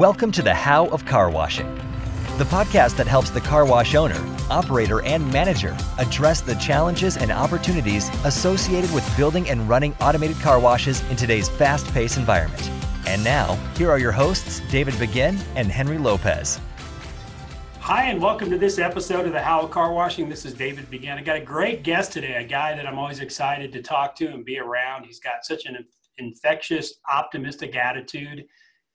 Welcome to the How of Car Washing, the podcast that helps the car wash owner, operator, and manager address the challenges and opportunities associated with building and running automated car washes in today's fast paced environment. And now, here are your hosts, David Begin and Henry Lopez. Hi, and welcome to this episode of the How of Car Washing. This is David Begin. I got a great guest today, a guy that I'm always excited to talk to and be around. He's got such an infectious, optimistic attitude,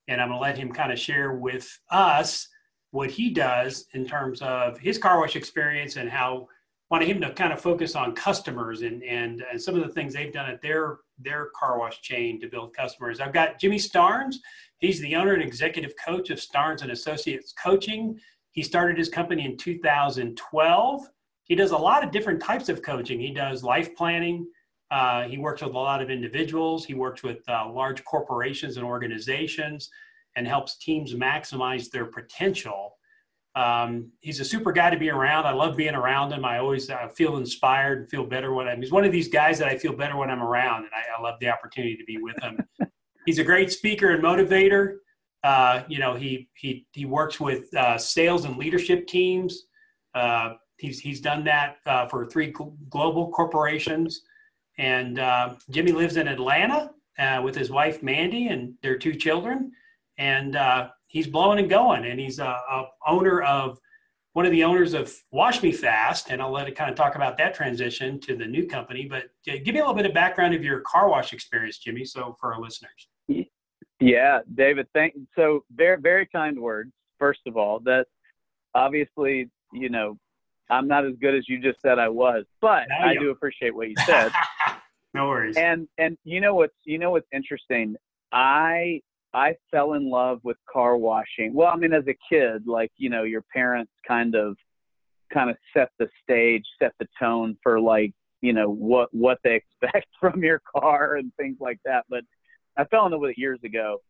and I'm going to let him kind of share with us what he does in terms of his car wash experience and how wanted him to kind of focus on customers and, and, and some of the things they've done at their their car wash chain to build customers. I've got Jimmy Starnes. He's the owner and executive coach of Starnes and Associates Coaching. He started his company in 2012. He does a lot of different types of coaching. He does life planning. Uh, he works with a lot of individuals. He works with uh, large corporations and organizations and helps teams maximize their potential. Um, he's a super guy to be around. I love being around him. I always uh, feel inspired and feel better when I'm. He's one of these guys that I feel better when I'm around, and I, I love the opportunity to be with him. he's a great speaker and motivator. Uh, you know, he he he works with uh, sales and leadership teams. Uh, he's he's done that for three global corporations, and uh, Jimmy lives in Atlanta uh, with his wife Mandy and their two children, and uh, he's blowing and going. And he's a, a, owner of one of the owners of Wash Me Fast, and I'll let it kind of talk about that transition to the new company. But give me a little bit of background of your car wash experience, Jimmy, so for our listeners. Yeah, David. Thank so very very kind words. First of all, that obviously you know I'm not as good as you just said I was, but I do appreciate what you said. no worries. And and you know what's you know what's interesting. I I fell in love with car washing. Well, I mean, as a kid, like you know, your parents kind of kind of set the stage, set the tone for like you know what what they expect from your car and things like that. But I fell in love with it years ago.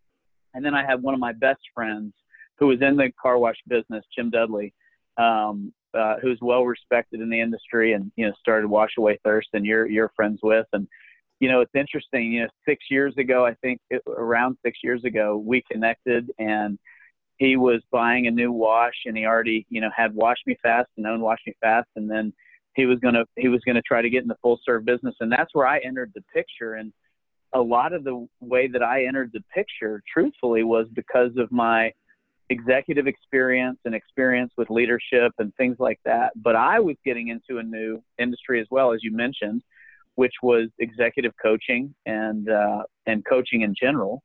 And then I had one of my best friends who was in the car wash business, Jim Dudley, um, uh, who's well respected in the industry and, you know, started Wash Away Thirst and you're, you're friends with. And, you know, it's interesting, you know, six years ago, I think it, around six years ago, we connected and he was buying a new wash and he already, you know, had Wash Me Fast and owned Wash Me Fast. And then he was to, he was going to try to get in the full serve business. And that's where I entered the picture. And, a lot of the way that I entered the picture, truthfully, was because of my executive experience and experience with leadership and things like that. But I was getting into a new industry as well, as you mentioned, which was executive coaching and uh, and coaching in general.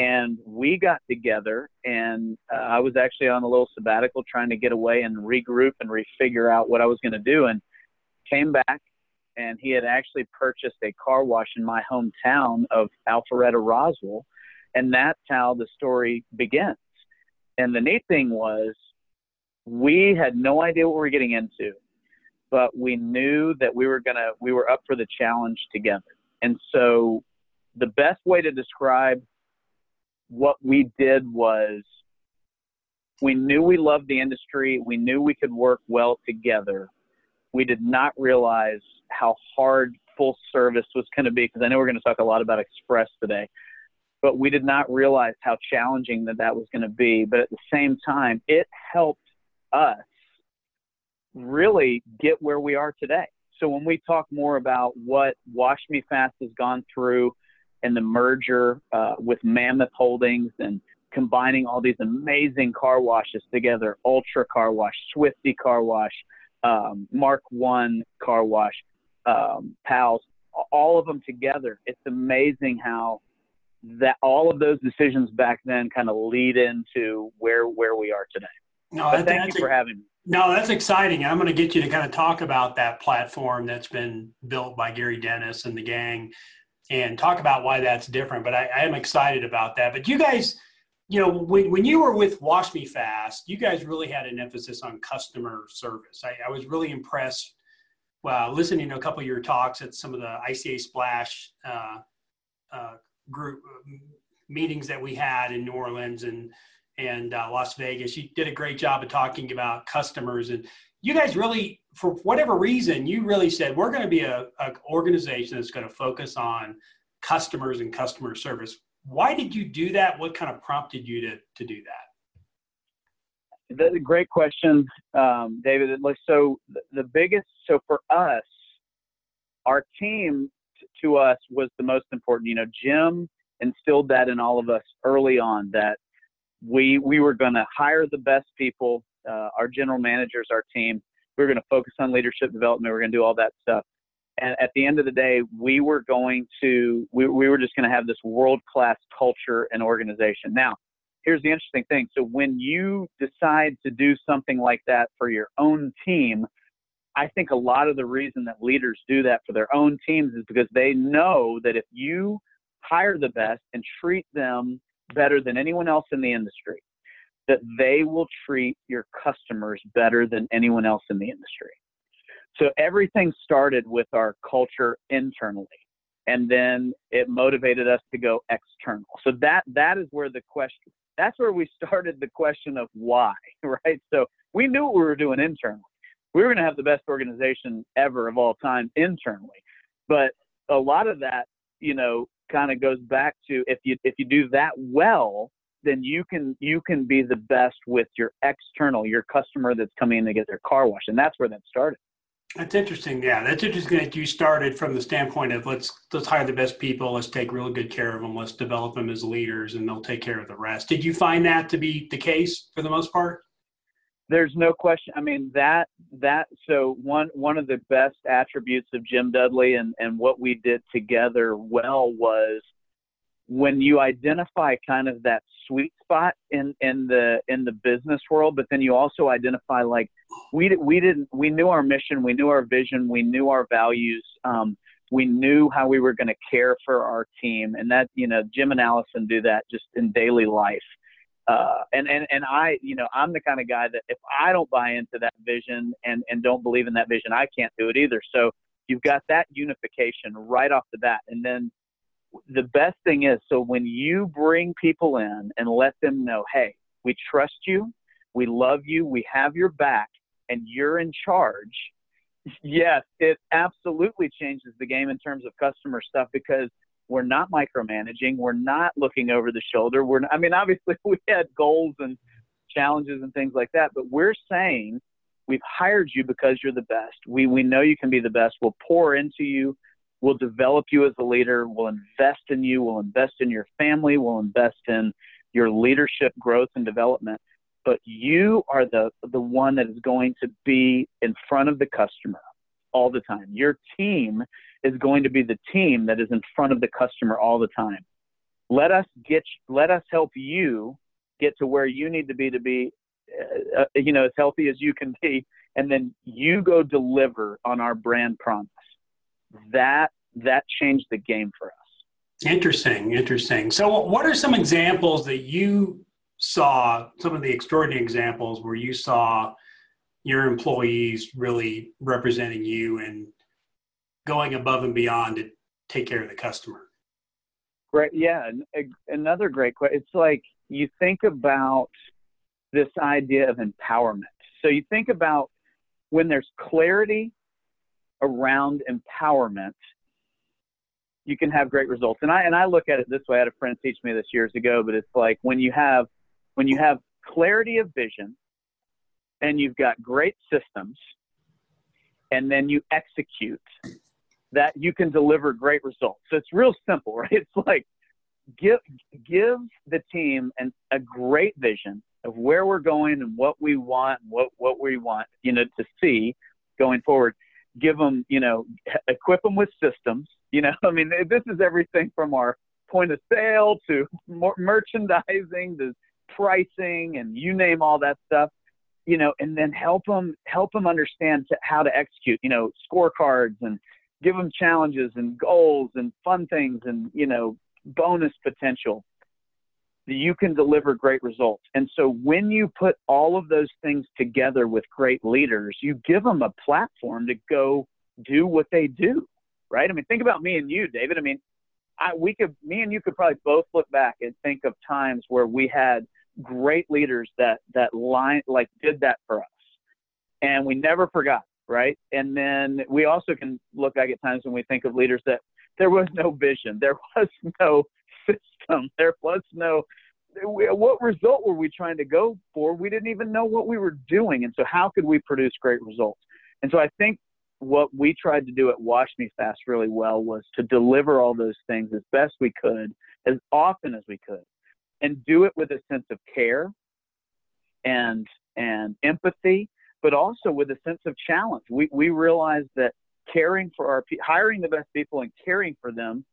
And we got together, and uh, I was actually on a little sabbatical, trying to get away and regroup and refigure out what I was going to do. And came back and he had actually purchased a car wash in my hometown of Alpharetta, Roswell, and that's how the story begins. And the neat thing was, we had no idea what we were getting into, but we knew that we were gonna we were up for the challenge together. And so, the best way to describe what we did was we knew we loved the industry, we knew we could work well together, we did not realize how hard full service was going to be because I know we're going to talk a lot about express today, but we did not realize how challenging that that was going to be. But at the same time, it helped us really get where we are today. So when we talk more about what Wash Me Fast has gone through and the merger uh, with Mammoth Holdings and combining all these amazing car washes together, Ultra Car Wash, Swifty Car Wash, um, Mark One Car Wash, um, pals, all of them together. It's amazing how that all of those decisions back then kind of lead into where where we are today. No, thank you for having me. No, that's exciting. I'm going to get you to kind of talk about that platform that's been built by Gary Dennis and the gang, and talk about why that's different. But I, I am excited about that. But you guys you know, when, when you were with Wash Me Fast, you guys really had an emphasis on customer service. I, I was really impressed well, listening to a couple of your talks at some of the ICA Splash uh, uh, group meetings that we had in New Orleans and and uh, Las Vegas. You did a great job of talking about customers, and you guys really, for whatever reason, you really said we're going to be a, a organization that's going to focus on customers and customer service why did you do that? What kind of prompted you to, to do that? The, great question, um, David. So the biggest, so for us, our team to us was the most important. You know, Jim instilled that in all of us early on that we we were going to hire the best people, uh, our general managers, our team. We were going to focus on leadership development. We were going to do all that stuff. And at the end of the day, we were going to we, we were just going to have this world class culture and organization. Now, here's the interesting thing. So when you decide to do something like that for your own team, I think a lot of the reason that leaders do that for their own teams is because they know that if you hire the best and treat them better than anyone else in the industry, that they will treat your customers better than anyone else in the industry. So everything started with our culture internally and then it motivated us to go external. So that that is where the question that's where we started the question of why, right? So we knew what we were doing internally. We were going to have the best organization ever of all time internally. But a lot of that, you know, kind of goes back to if you if you do that well, then you can you can be the best with your external, your customer that's coming in to get their car washed. And that's where that started. That's interesting. Yeah, that's interesting that you started from the standpoint of let's let's hire the best people, let's take really good care of them, let's develop them as leaders, and they'll take care of the rest. Did you find that to be the case for the most part? There's no question. I mean that that so one one of the best attributes of Jim Dudley and and what we did together well was when you identify kind of that sweet spot in in the in the business world but then you also identify like we we didn't we knew our mission we knew our vision we knew our values um, we knew how we were going to care for our team and that you know jim and allison do that just in daily life uh, and and and i you know i'm the kind of guy that if i don't buy into that vision and and don't believe in that vision i can't do it either so you've got that unification right off the bat and then the best thing is so when you bring people in and let them know, hey, we trust you, we love you, we have your back, and you're in charge. Yes, it absolutely changes the game in terms of customer stuff because we're not micromanaging, we're not looking over the shoulder. We're not, I mean, obviously we had goals and challenges and things like that, but we're saying we've hired you because you're the best. We we know you can be the best. We'll pour into you We'll develop you as a leader. We'll invest in you. We'll invest in your family. We'll invest in your leadership growth and development. But you are the, the one that is going to be in front of the customer all the time. Your team is going to be the team that is in front of the customer all the time. Let us get, let us help you get to where you need to be to be, uh, uh you know, as healthy as you can be. And then you go deliver on our brand promise that that changed the game for us. Interesting, interesting. So, what are some examples that you saw? Some of the extraordinary examples where you saw your employees really representing you and going above and beyond to take care of the customer. Great, yeah. Another great question. It's like you think about this idea of empowerment. So you think about when there's clarity around empowerment, you can have great results. And I and I look at it this way. I had a friend teach me this years ago, but it's like when you have when you have clarity of vision and you've got great systems and then you execute that you can deliver great results. So it's real simple, right? It's like give give the team an, a great vision of where we're going and what we want, what what we want, you know, to see going forward give them, you know, equip them with systems. You know, I mean, this is everything from our point of sale to merchandising to pricing and you name all that stuff you know and then help them help them understand how to execute you know scorecards and give them challenges and goals and fun things and you know bonus potential you can deliver great results. And so when you put all of those things together with great leaders, you give them a platform to go do what they do, right? I mean, think about me and you, David. I mean, I, we could, me and you could probably both look back and think of times where we had great leaders that, that line, like did that for us. And we never forgot, right? And then we also can look back at times when we think of leaders that there was no vision, there was no system. There was no what result were we trying to go for? We didn't even know what we were doing. And so, how could we produce great results? And so, I think what we tried to do at Wash Me Fast really well was to deliver all those things as best we could, as often as we could, and do it with a sense of care and and empathy, but also with a sense of challenge. We we realized that caring for our hiring the best people and caring for them,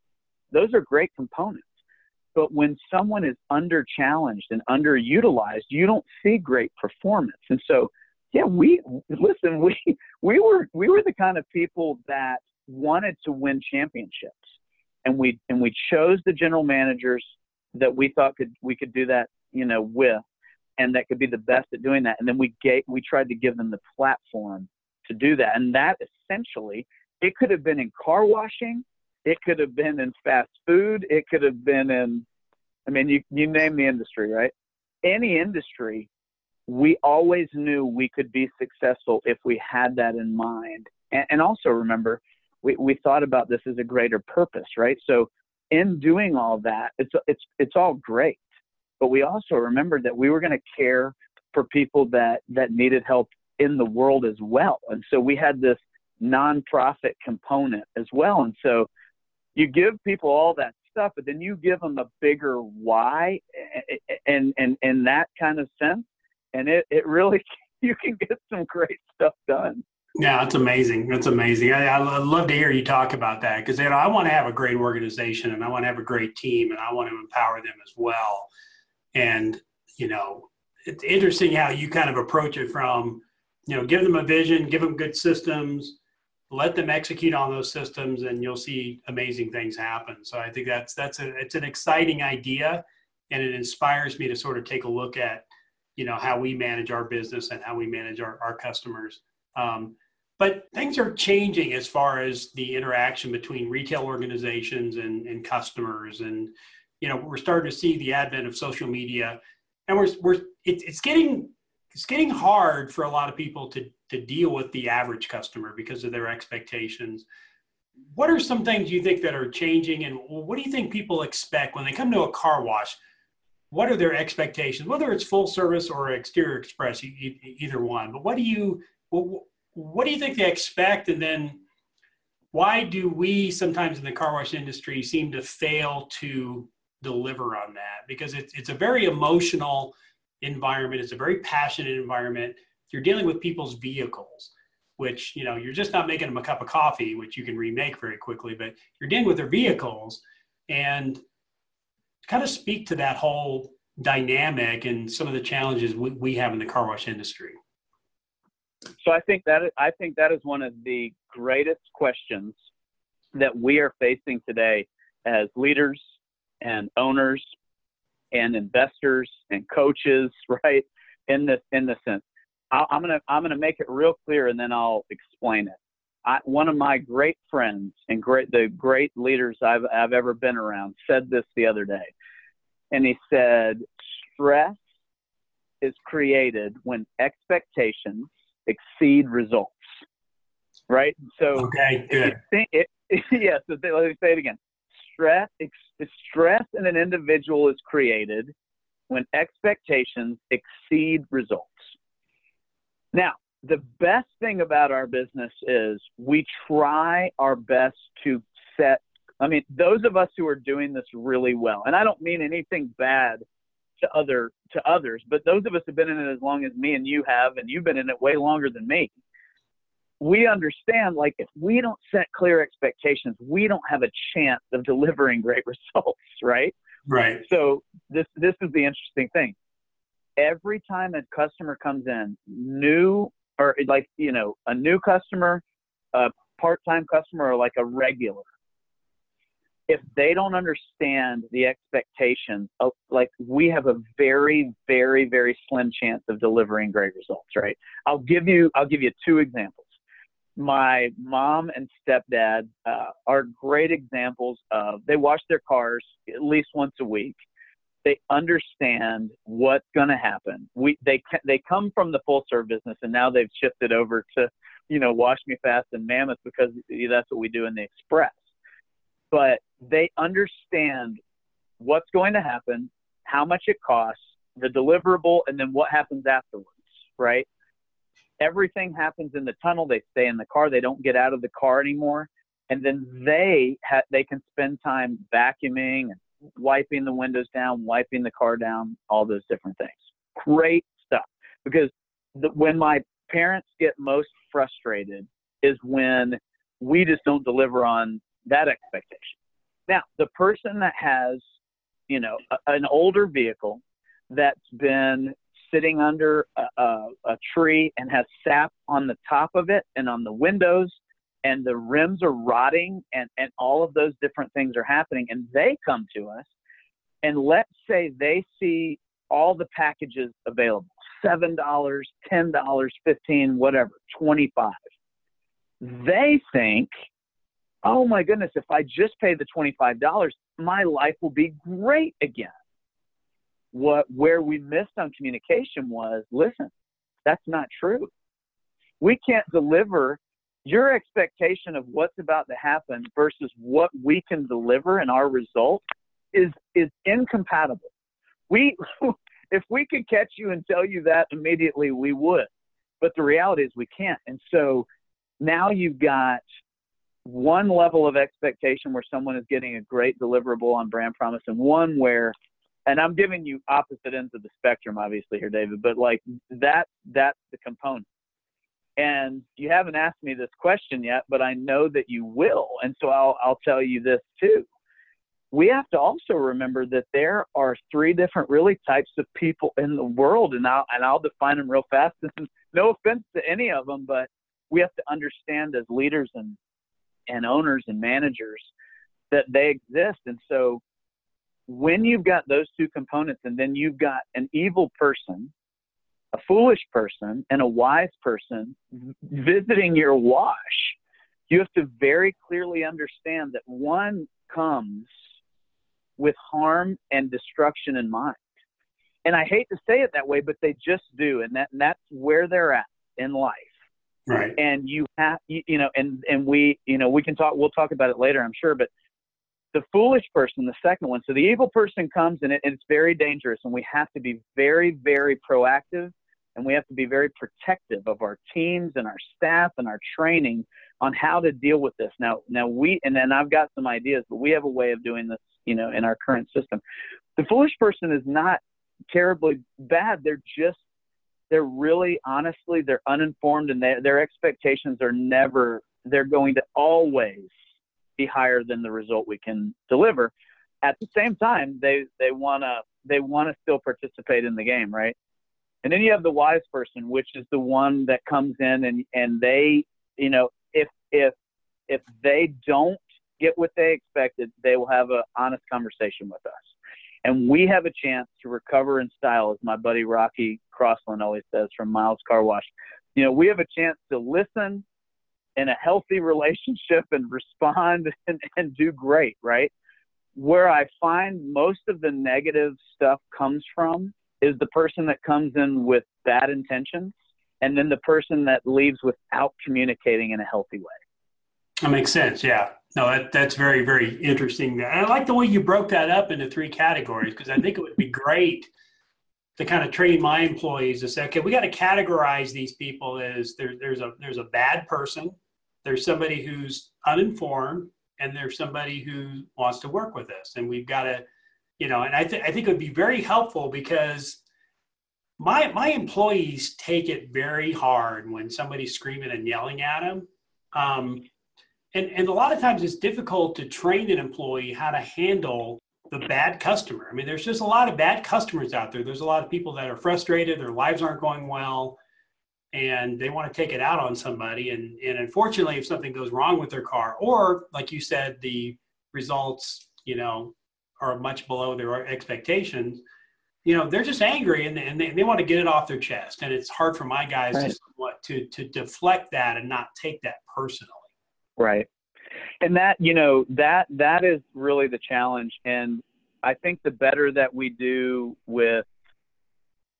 those are great components. But when someone is under challenged and underutilized, you don't see great performance. And so, yeah, we listen. We we were we were the kind of people that wanted to win championships, and we and we chose the general managers that we thought could we could do that, you know, with, and that could be the best at doing that. And then we gave we tried to give them the platform to do that, and that essentially it could have been in car washing it could have been in fast food. It could have been in, I mean, you, you name the industry, right? Any industry, we always knew we could be successful if we had that in mind. And, and also remember, we, we thought about this as a greater purpose, right? So in doing all that, it's, it's, it's all great. But we also remembered that we were going to care for people that, that needed help in the world as well. And so we had this nonprofit component as well. And so you give people all that stuff, but then you give them a bigger why and and in that kind of sense, and it it really you can get some great stuff done. Yeah, that's amazing. That's amazing. I, I love to hear you talk about that because you know I want to have a great organization and I want to have a great team and I want to empower them as well. And you know, it's interesting how you kind of approach it from you know give them a vision, give them good systems, let them execute on those systems and you'll see amazing things happen so i think that's that's a it's an exciting idea and it inspires me to sort of take a look at you know how we manage our business and how we manage our, our customers um, but things are changing as far as the interaction between retail organizations and, and customers and you know we're starting to see the advent of social media and we're, we're it, it's getting it's getting hard for a lot of people to to deal with the average customer because of their expectations. What are some things you think that are changing, and what do you think people expect when they come to a car wash? What are their expectations, whether it's full service or exterior express, either one? But what do you what do you think they expect, and then why do we sometimes in the car wash industry seem to fail to deliver on that? Because it's it's a very emotional environment. It's a very passionate environment. You're dealing with people's vehicles, which, you know, you're just not making them a cup of coffee, which you can remake very quickly, but you're dealing with their vehicles and kind of speak to that whole dynamic and some of the challenges we, we have in the car wash industry. So I think that I think that is one of the greatest questions that we are facing today as leaders and owners and investors and coaches, right? In this in this sense, I, am gonna I'm gonna make it real clear, and then I'll explain it. I, one of my great friends and great the great leaders I've I've ever been around said this the other day, and he said, "Stress is created when expectations exceed results." Right. So okay, good. Think, it, yeah. So let me say it again stress, stress in an individual is created when expectations exceed results. Now, the best thing about our business is we try our best to set, I mean, those of us who are doing this really well, and I don't mean anything bad to other to others, but those of us who've been in it as long as me and you have, and you've been in it way longer than me, we understand like if we don't set clear expectations, we don't have a chance of delivering great results, right? Right. So this this is the interesting thing. Every time a customer comes in, new or like you know a new customer, a part-time customer, or like a regular, if they don't understand the expectations, of, like we have a very, very, very slim chance of delivering great results. Right? I'll give you I'll give you two examples my mom and stepdad uh, are great examples of they wash their cars at least once a week they understand what's going to happen we they they come from the full serve business and now they've shifted over to you know wash me fast and mammoth because that's what we do in the express but they understand what's going to happen how much it costs, the deliverable, and then what happens afterwards, right? Everything happens in the tunnel. They stay in the car. They don't get out of the car anymore. And then they ha- they can spend time vacuuming and wiping the windows down, wiping the car down, all those different things. Great stuff. Because the, when my parents get most frustrated is when we just don't deliver on that expectation. Now, the person that has, you know, a, an older vehicle that's been sitting under a, a, a tree and has sap on the top of it and on the windows and the rims are rotting and, and all of those different things are happening and they come to us and let's say they see all the packages available seven dollars ten dollars fifteen whatever twenty five they think oh my goodness if i just pay the twenty five dollars my life will be great again what where we missed on communication was listen that's not true we can't deliver your expectation of what's about to happen versus what we can deliver and our result is is incompatible. We if we could catch you and tell you that immediately we would. But the reality is we can't. And so now you've got one level of expectation where someone is getting a great deliverable on brand promise and one where and I'm giving you opposite ends of the spectrum obviously here David, but like that that's the component. And you haven't asked me this question yet, but I know that you will. And so I'll, I'll tell you this too. We have to also remember that there are three different really types of people in the world, and I'll, and I'll define them real fast. No offense to any of them, but we have to understand as leaders and, and owners and managers that they exist. And so when you've got those two components, and then you've got an evil person a foolish person and a wise person visiting your wash, you have to very clearly understand that one comes with harm and destruction in mind. And I hate to say it that way, but they just do, and that and that's where they're at in life. Right. And you have you, know, and and we you know we can talk. We'll talk about it later, I'm sure, but the foolish person, the second one. So the evil person comes and, it, and it's very dangerous, and we have to be very, very proactive and we have to be very protective of our teams and our staff and our training on how to deal with this. Now, now we and then I've got some ideas, but we have a way of doing this, you know, in our current system. The foolish person is not terribly bad. They're just they're really honestly they're uninformed and they, their expectations are never they're going to always be higher than the result we can deliver. At the same time, they they want to they want to still participate in the game, right? And then you have the wise person, which is the one that comes in and, and they, you know, if, if, if they don't get what they expected, they will have an honest conversation with us. And we have a chance to recover in style, as my buddy Rocky Crossland always says from Miles Car Wash. You know, we have a chance to listen in a healthy relationship and respond and, and do great, right? Where I find most of the negative stuff comes from is the person that comes in with bad intentions and then the person that leaves without communicating in a healthy way. That makes sense. Yeah. No, that, that's very, very interesting. And I like the way you broke that up into three categories because I think it would be great to kind of train my employees to say, okay, we got to categorize these people as there, there's a there's a bad person, there's somebody who's uninformed, and there's somebody who wants to work with us, and we've got to you know, and I, th- I think it would be very helpful because my my employees take it very hard when somebody's screaming and yelling at them. Um, and, and a lot of times it's difficult to train an employee how to handle the bad customer. I mean, there's just a lot of bad customers out there. There's a lot of people that are frustrated, their lives aren't going well, and they want to take it out on somebody. And, and unfortunately, if something goes wrong with their car, or like you said, the results, you know, are much below their expectations, you know, they're just angry and, and they, they want to get it off their chest. And it's hard for my guys right. to, to, to deflect that and not take that personally. Right. And that, you know, that, that is really the challenge. And I think the better that we do with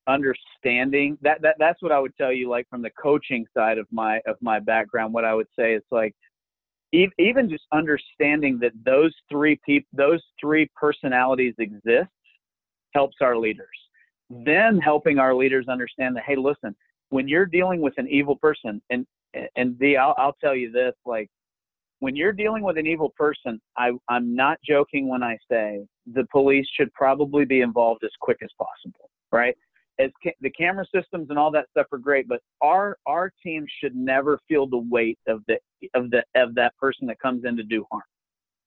understanding that, that that's what I would tell you, like from the coaching side of my, of my background, what I would say is like, even just understanding that those three people, those three personalities exist helps our leaders. Then helping our leaders understand that, hey, listen, when you're dealing with an evil person, and and the I'll, I'll tell you this, like when you're dealing with an evil person, I, I'm not joking when I say the police should probably be involved as quick as possible, right? As ca- the camera systems and all that stuff are great, but our our team should never feel the weight of the of the of that person that comes in to do harm.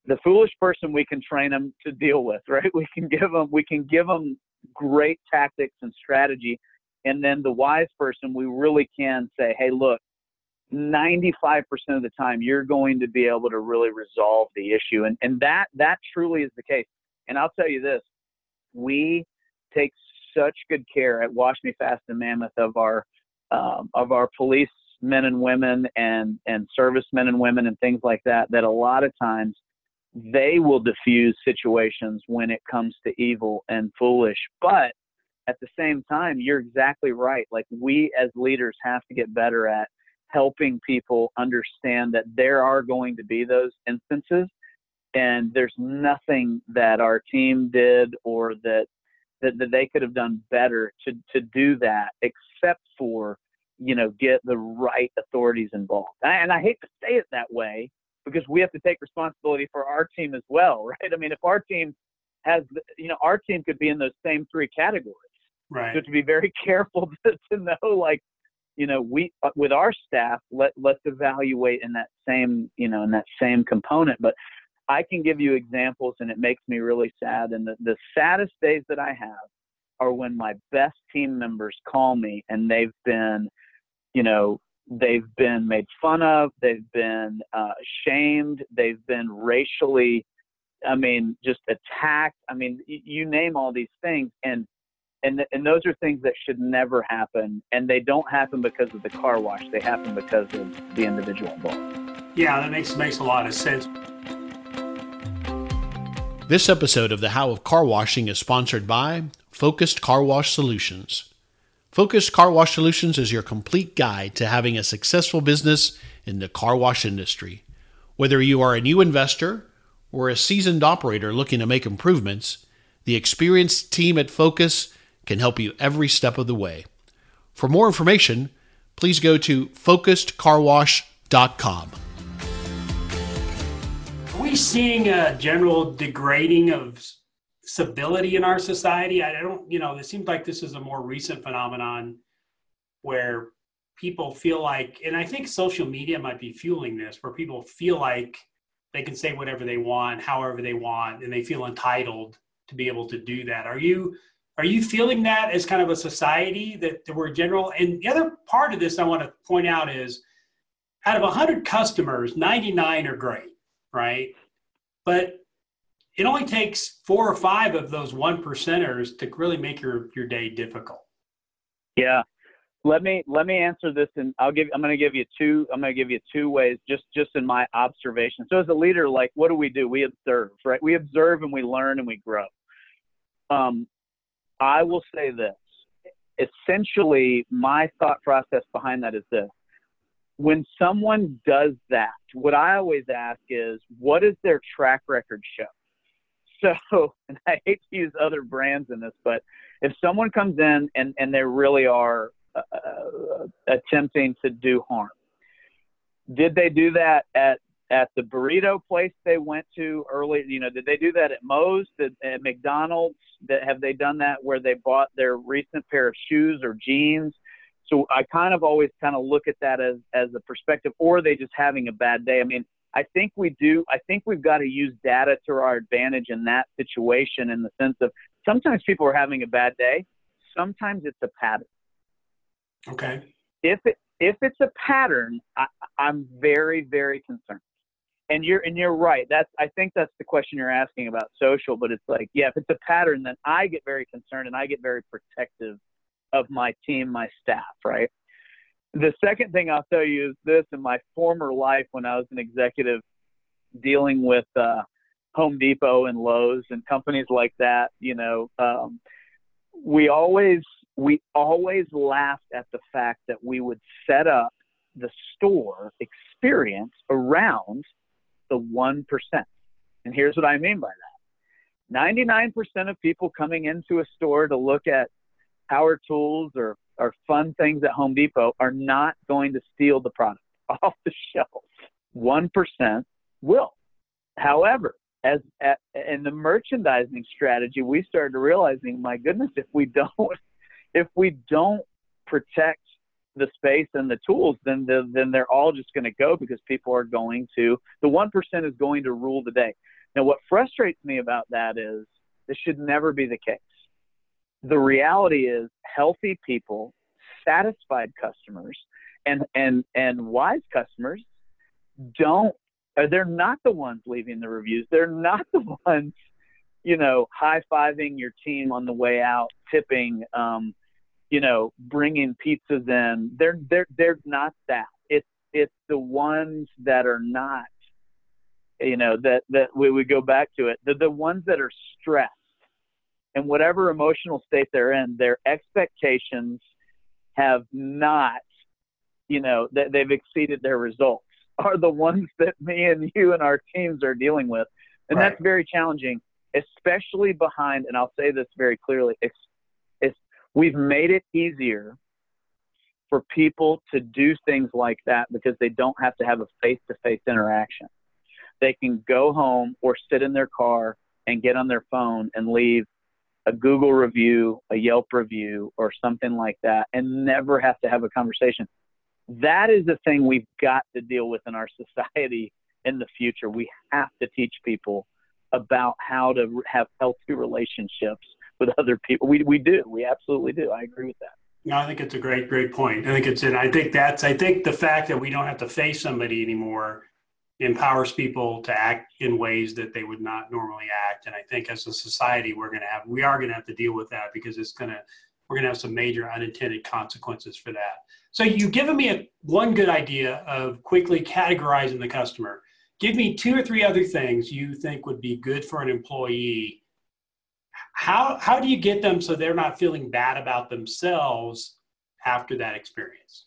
The foolish person we can train them to deal with, right? We can give them we can give them great tactics and strategy, and then the wise person we really can say, hey, look, 95% of the time you're going to be able to really resolve the issue. And and that that truly is the case. And i'll tell you this we take such good care at wash me fast and mammoth of our um, of our police men and women and and servicemen and women and things like that that a lot of times they will diffuse situations when it comes to evil and foolish. But at the same time you're exactly right. Like we as leaders have to get better at helping people understand that there are going to be those instances and there's nothing that our team did or that that, that they could have done better to to do that except for you know get the right authorities involved. And I hate to say it that way because we have to take responsibility for our team as well right? I mean if our team has you know our team could be in those same three categories. Right. So to be very careful to, to know like you know, we uh, with our staff let let's evaluate in that same you know in that same component. But I can give you examples, and it makes me really sad. And the, the saddest days that I have are when my best team members call me and they've been, you know, they've been made fun of, they've been uh, shamed, they've been racially, I mean, just attacked. I mean, you name all these things, and and and those are things that should never happen. And they don't happen because of the car wash. They happen because of the individual involved. Yeah that makes makes a lot of sense. This episode of the how of car washing is sponsored by focused car wash solutions. Focused car wash solutions is your complete guide to having a successful business in the car wash industry. Whether you are a new investor or a seasoned operator looking to make improvements the experienced team at focus can help you every step of the way. For more information, please go to focusedcarwash.com. Are we seeing a general degrading of civility in our society? I don't, you know, it seems like this is a more recent phenomenon where people feel like, and I think social media might be fueling this, where people feel like they can say whatever they want, however they want, and they feel entitled to be able to do that. Are you are you feeling that as kind of a society that, that we're general? And the other part of this I want to point out is out of 100 customers, 99 are great, right? But it only takes four or five of those one percenters to really make your, your day difficult. Yeah. Let me let me answer this and I'll give I'm going to give you two I'm going to give you two ways just just in my observation. So as a leader like what do we do? We observe, right? We observe and we learn and we grow. Um, I will say this. Essentially, my thought process behind that is this. When someone does that, what I always ask is, what does their track record show? So, and I hate to use other brands in this, but if someone comes in and, and they really are uh, uh attempting to do harm, did they do that at at the burrito place they went to early you know did they do that at Moe's did, at McDonald's? That have they done that where they bought their recent pair of shoes or jeans? So I kind of always kind of look at that as as a perspective or are they just having a bad day? I mean I think we do I think we've got to use data to our advantage in that situation in the sense of sometimes people are having a bad day sometimes it's a pattern. Okay. If it if it's a pattern I, I'm very very concerned and you're and you're right. That's I think that's the question you're asking about social, but it's like, yeah, if it's a pattern, then I get very concerned and I get very protective of my team, my staff, right? The second thing I'll tell you is this in my former life when I was an executive dealing with uh, Home Depot and Lowe's and companies like that, you know, um, we always we always laughed at the fact that we would set up the store experience around the 1%. And here's what I mean by that. 99% of people coming into a store to look at power tools or, or fun things at Home Depot are not going to steal the product off the shelf. 1% will. However, as at, in the merchandising strategy, we started realizing, my goodness, if we don't, if we don't protect the space and the tools, then the, then they're all just going to go because people are going to the one percent is going to rule the day. Now, what frustrates me about that is this should never be the case. The reality is, healthy people, satisfied customers, and and and wise customers don't. They're not the ones leaving the reviews. They're not the ones, you know, high fiving your team on the way out, tipping. Um, you know, bringing pizzas in. They're they're they're not that. It's it's the ones that are not. You know that that we we go back to it. The the ones that are stressed, and whatever emotional state they're in, their expectations have not, you know, that they've exceeded their results. Are the ones that me and you and our teams are dealing with, and right. that's very challenging, especially behind. And I'll say this very clearly, We've made it easier for people to do things like that because they don't have to have a face to face interaction. They can go home or sit in their car and get on their phone and leave a Google review, a Yelp review, or something like that and never have to have a conversation. That is the thing we've got to deal with in our society in the future. We have to teach people about how to have healthy relationships with other people. We we do. We absolutely do. I agree with that. No, I think it's a great, great point. I think it's, and I think that's, I think the fact that we don't have to face somebody anymore empowers people to act in ways that they would not normally act. And I think as a society, we're going to have, we are going to have to deal with that because it's going to, we're going to have some major unintended consequences for that. So you've given me a, one good idea of quickly categorizing the customer. Give me two or three other things you think would be good for an employee how how do you get them so they're not feeling bad about themselves after that experience?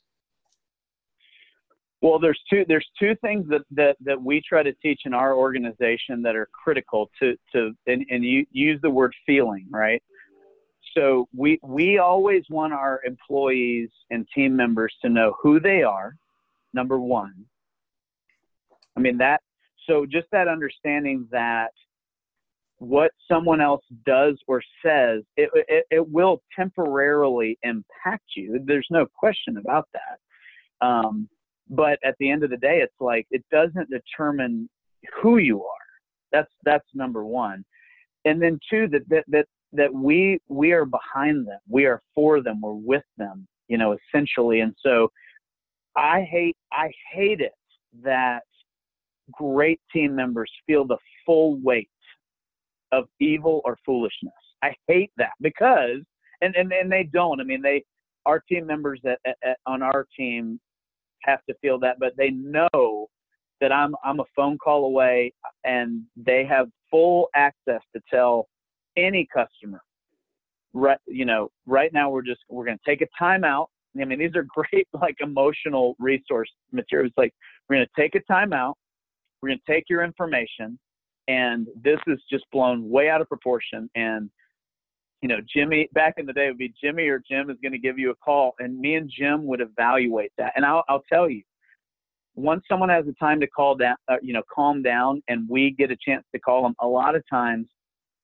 Well there's two there's two things that that, that we try to teach in our organization that are critical to to and, and you use the word feeling right? So we we always want our employees and team members to know who they are number one. I mean that so just that understanding that what someone else does or says, it, it, it, will temporarily impact you. There's no question about that. Um, but at the end of the day, it's like it doesn't determine who you are. That's that's number one. And then two, that that that that we we are behind them. We are for them. We're with them. You know, essentially. And so, I hate I hate it that great team members feel the full weight of evil or foolishness. I hate that because, and, and, and they don't. I mean, they, our team members that, on our team have to feel that, but they know that I'm, I'm a phone call away and they have full access to tell any customer, right, you know, right now we're just, we're going to take a timeout. I mean, these are great, like emotional resource materials. Like we're going to take a timeout. We're going to take your information and this is just blown way out of proportion. And you know, Jimmy back in the day would be Jimmy or Jim is going to give you a call, and me and Jim would evaluate that. And I'll, I'll tell you, once someone has the time to call down, uh, you know, calm down, and we get a chance to call them, a lot of times,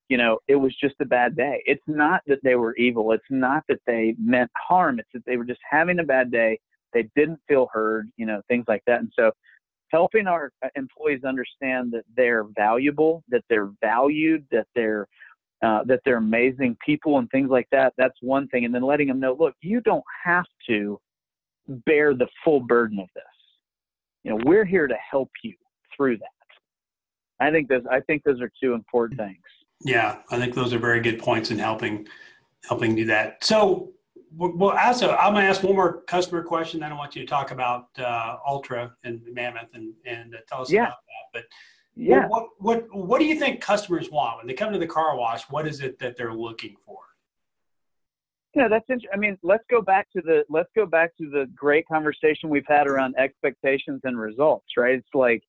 you know, it was just a bad day. It's not that they were evil. It's not that they meant harm. It's that they were just having a bad day. They didn't feel heard, you know, things like that. And so helping our uh, employees understand that they're valuable, that they're valued, that they're uh, that they're amazing people and things like that. That's one thing, and then letting them know, look, you don't have to bear the full burden of this. You know, we're here to help you through that. I think those I think those are two important things. Yeah, I think those are very good points in helping helping do that. So well, also, I'm going to ask one more customer question. Then I want you to talk about uh, Altra and Mammoth and, and uh, tell us yeah. about that. But yeah, what, what what do you think customers want when they come to the car wash? What is it that they're looking for? Yeah, that's interesting. I mean, let's go back to the let's go back to the great conversation we've had around expectations and results. Right? It's like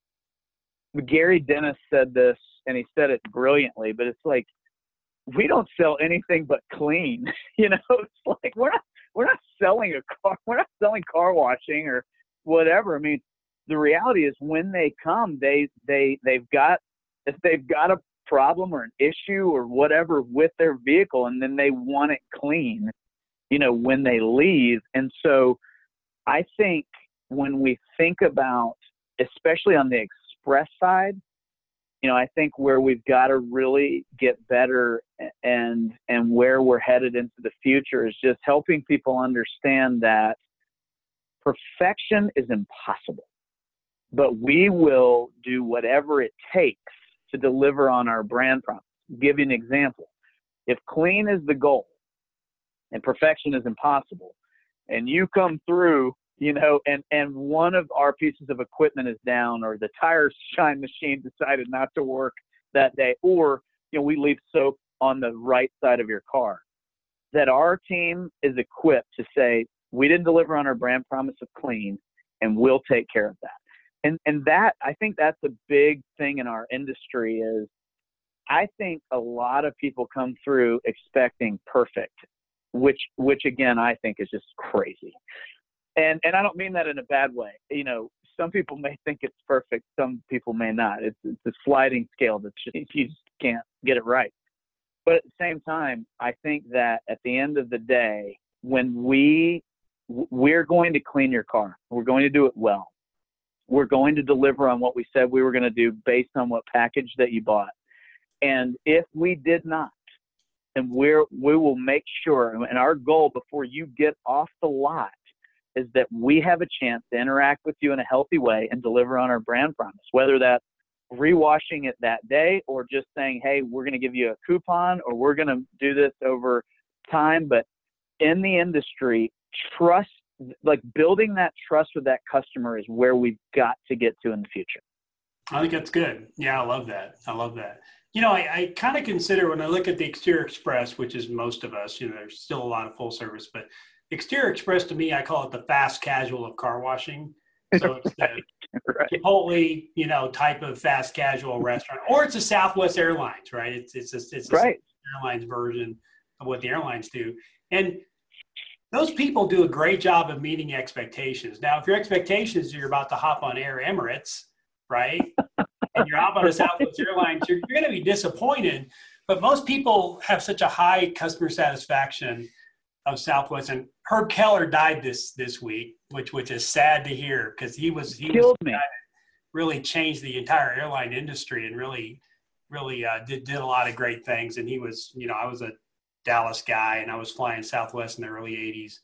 Gary Dennis said this, and he said it brilliantly. But it's like we don't sell anything but clean. You know, it's like we're not we're not selling a car. We're not selling car washing or whatever. I mean, the reality is when they come, they they they've got if they've got a problem or an issue or whatever with their vehicle, and then they want it clean. You know, when they leave, and so I think when we think about, especially on the express side, you know, I think where we've got to really get better and and where we're headed into the future is just helping people understand that perfection is impossible. But we will do whatever it takes to deliver on our brand promise. Give you an example. If clean is the goal and perfection is impossible, and you come through you know, and and one of our pieces of equipment is down, or the tire shine machine decided not to work that day, or you know, we leave soap on the right side of your car. That our team is equipped to say we didn't deliver on our brand promise of clean, and we'll take care of that. And and that I think that's a big thing in our industry is I think a lot of people come through expecting perfect, which which again I think is just crazy and and I don't mean that in a bad way. You know, some people may think it's perfect, some people may not. It's it's a sliding scale that you just can't get it right. But at the same time, I think that at the end of the day, when we we're going to clean your car, we're going to do it well. We're going to deliver on what we said we were going to do based on what package that you bought. And if we did not, then we're we will make sure and our goal before you get off the lot is that we have a chance to interact with you in a healthy way and deliver on our brand promise, whether that's rewashing it that day or just saying, hey, we're going to give you a coupon or we're going to do this over time. But in the industry, trust, like building that trust with that customer is where we've got to get to in the future. I think that's good. Yeah, I love that. I love that. You know, I, I kind of consider when I look at the Exterior Express, which is most of us, you know, there's still a lot of full service, but Exterior Express to me, I call it the fast casual of car washing. So it's the right. Chipotle, you know, type of fast casual restaurant, or it's a Southwest Airlines, right? It's it's a, it's a right. airlines version of what the airlines do, and those people do a great job of meeting expectations. Now, if your expectations are you're about to hop on Air Emirates, right, and you're hop on a Southwest Airlines, you're, you're going to be disappointed. But most people have such a high customer satisfaction of Southwest. And Herb Kelleher died this this week, which which is sad to hear because he was he killed was me. Really changed the entire airline industry and really really uh, did did a lot of great things. And he was you know I was a Dallas guy and I was flying Southwest in the early '80s,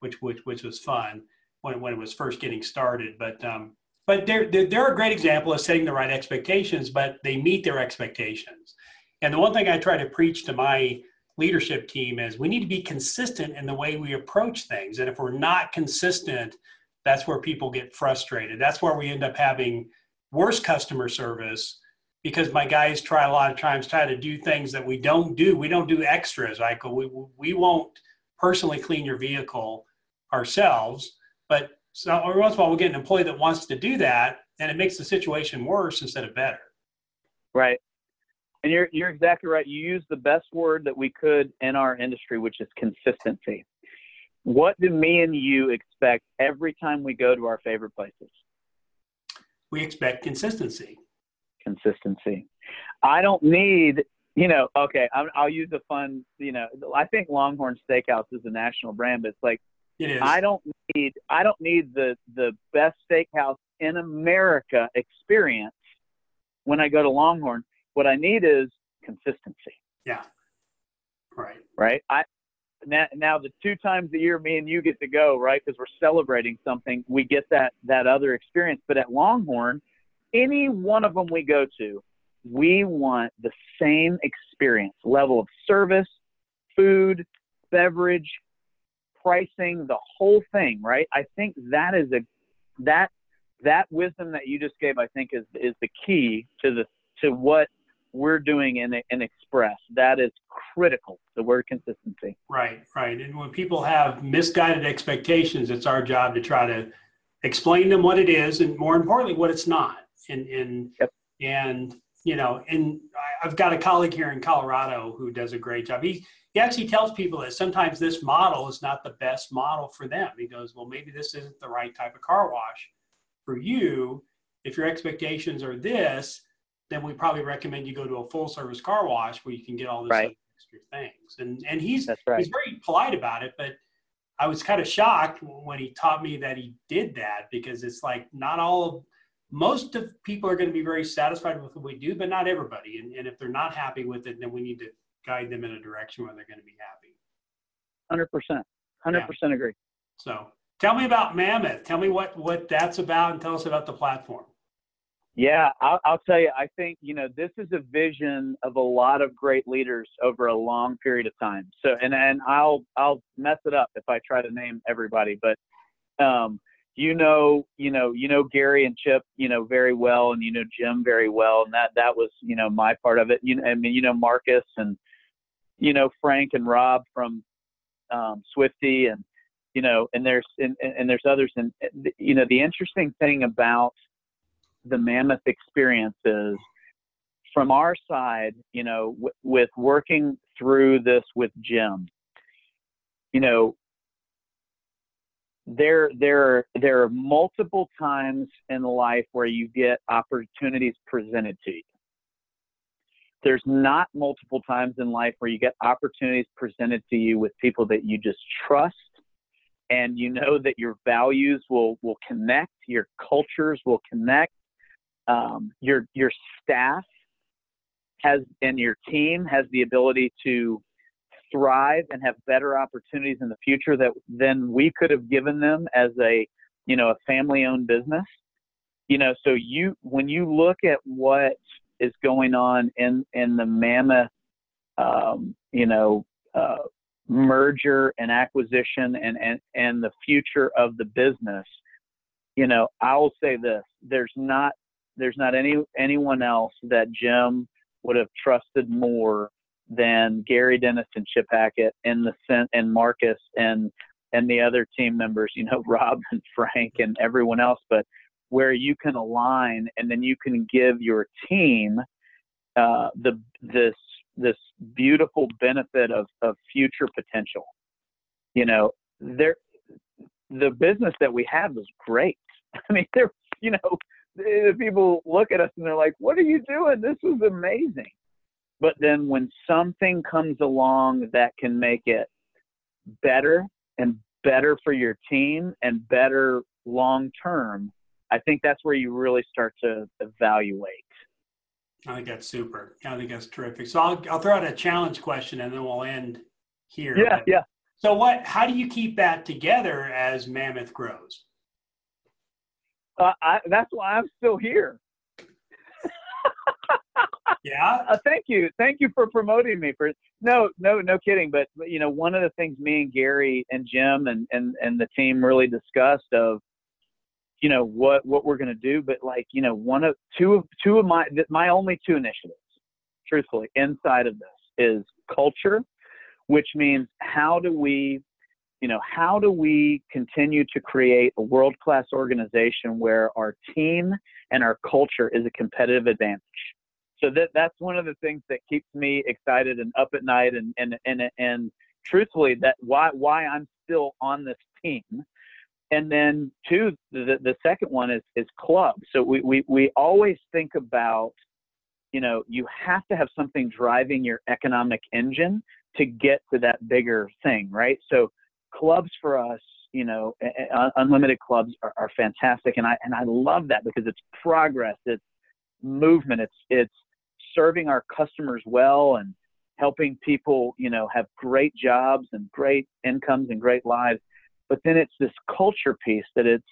which which which was fun when when it was first getting started. But um, but they're, they're a great example of setting the right expectations, but they meet their expectations. And the one thing I try to preach to my leadership team is we need to be consistent in the way we approach things. And if we're not consistent, that's where people get frustrated. That's where we end up having worse customer service because my guys try a lot of times try to do things that we don't do. We don't do extras. Like we, we won't personally clean your vehicle ourselves, but so every once in a while we'll get an employee that wants to do that and it makes the situation worse instead of better. Right. And you're you're exactly right. You use the best word that we could in our industry, which is consistency. What do me and you expect every time we go to our favorite places? We expect consistency. Consistency. I don't need, you know, okay, i will use a fun, you know, I think Longhorn Steakhouse is a national brand, but it's like, it is. I don't need, I don't need the the best steakhouse in America experience when I go to Longhorn. What I need is consistency. Yeah. Right. Right. I now, now the two times a year me and you get to go right because we're celebrating something we get that that other experience but at longhorn any one of them we go to we want the same experience level of service food beverage pricing the whole thing right i think that is a that that wisdom that you just gave i think is is the key to the to what we're doing in, in Express. That is critical, the word consistency. Right, right. And when people have misguided expectations, it's our job to try to explain them what it is and more importantly, what it's not. And, and, yep. and you know, and I've got a colleague here in Colorado who does a great job. He he actually tells people that sometimes this model is not the best model for them. He goes, well, maybe this isn't the right type of car wash for you. If your expectations are this, then we probably recommend you go to a full service car wash where you can get all this right. extra things. And and he's right. he's very polite about it, but I was kind of shocked when he taught me that he did that because it's like not all of most of people are going to be very satisfied with what we do, but not everybody. And, and if they're not happy with it, then we need to guide them in a direction where they're going to be happy. Hundred percent, hundred percent agree. So tell me about Mammoth. Tell me what what that's about, and tell us about the platform. Yeah, I'll, I'll, tell you. I think you know this is a vision of a lot of great leaders over a long period of time. So, and and I'll I'll mess it up if I try to name everybody, but um, you know, you know, you know Gary and Chip, you know very well, and you know Jim very well, and that that was you know my part of it. You know, I mean, you know Marcus and you know Frank and Rob from um, Swifty, and you know, and there's and, and there's others, and you know the interesting thing about the Mammoth experiences from our side, you know, w- with working through this with Jim, you know, there there there are multiple times in life where you get opportunities presented to you. There's not multiple times in life where you get opportunities presented to you with people that you just trust and you know that your values will will connect, your cultures will connect, um, your your staff has and your team has the ability to thrive and have better opportunities in the future that than we could have given them as a you know a family owned business. You know so you when you look at what is going on in in the mammoth um, you know uh, merger and acquisition and and and the future of the business you know i will say this there's not there's not any anyone else that Jim would have trusted more than Gary Dennis and Chip Hackett and the and Marcus and and the other team members, you know, Rob and Frank and everyone else, but where you can align and then you can give your team uh, the this this beautiful benefit of, of future potential. You know, there the business that we have is great. I mean, there you know, the people look at us and they're like, "What are you doing? This is amazing." But then when something comes along that can make it better and better for your team and better long term, I think that's where you really start to evaluate. I think that's super. I think that's terrific. So I'll, I'll throw out a challenge question and then we'll end here. Yeah, yeah. So what? How do you keep that together as Mammoth grows? Uh, I, that's why I'm still here. yeah. Uh, thank you. Thank you for promoting me. For no, no, no kidding. But, but you know, one of the things me and Gary and Jim and and and the team really discussed of, you know, what what we're going to do. But like, you know, one of two of two of my my only two initiatives, truthfully, inside of this is culture, which means how do we you know, how do we continue to create a world class organization where our team and our culture is a competitive advantage? So that that's one of the things that keeps me excited and up at night and and and and truthfully that why why I'm still on this team. And then two, the the second one is is club. So we we we always think about, you know, you have to have something driving your economic engine to get to that bigger thing, right? So clubs for us, you know, unlimited clubs are, are fantastic, and I and I love that because it's progress, it's movement, it's it's serving our customers well and helping people, you know, have great jobs and great incomes and great lives. But then it's this culture piece that it's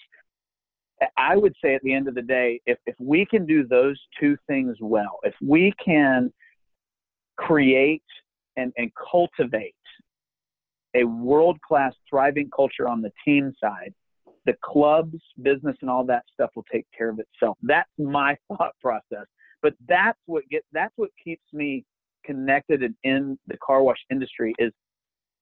I would say at the end of the day, if, if we can do those two things well, if we can create and, and cultivate a world class thriving culture on the team side, the clubs, business, and all that stuff will take care of itself. That's my thought process. But that's what get that's what keeps me connected and in the car wash industry is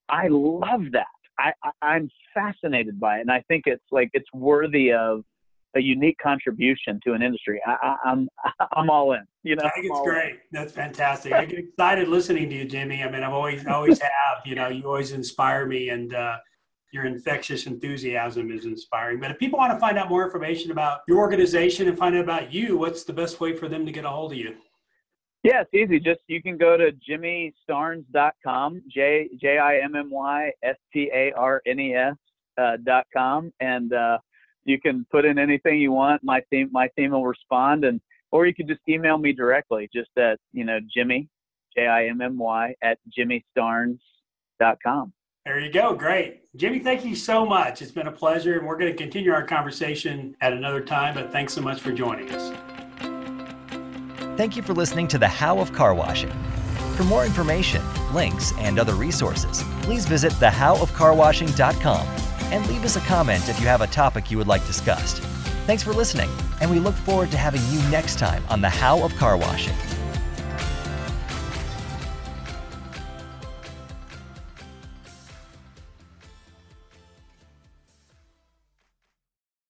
I love that. I, I I'm fascinated by it, and I think it's like it's worthy of a unique contribution to an industry, I, am I'm, I'm all in. You know, I think it's great. In. That's fantastic. I get excited listening to you, Jimmy. I mean, I've always always have. You know, you always inspire me, and uh, your infectious enthusiasm is inspiring. But if people want to find out more information about your organization and find out about you, what's the best way for them to get a hold of you? Yeah, it's easy. Just you can go to jimmystarnes.com, J J I M M Y S T A R N E S uh, dot com, and uh, you can put in anything you want. My team my team will respond, and or you can just email me directly, just at you know Jimmy J I M M Y at jimmystarnes.com. There you go. Great. Jimmy, thank you so much. It's been a pleasure, and we're going to continue our conversation at another time, but thanks so much for joining us. Thank you for listening to The How of Car Washing. For more information, links, and other resources, please visit thehowofcarwashing.com and leave us a comment if you have a topic you would like discussed. Thanks for listening, and we look forward to having you next time on The How of Car Washing.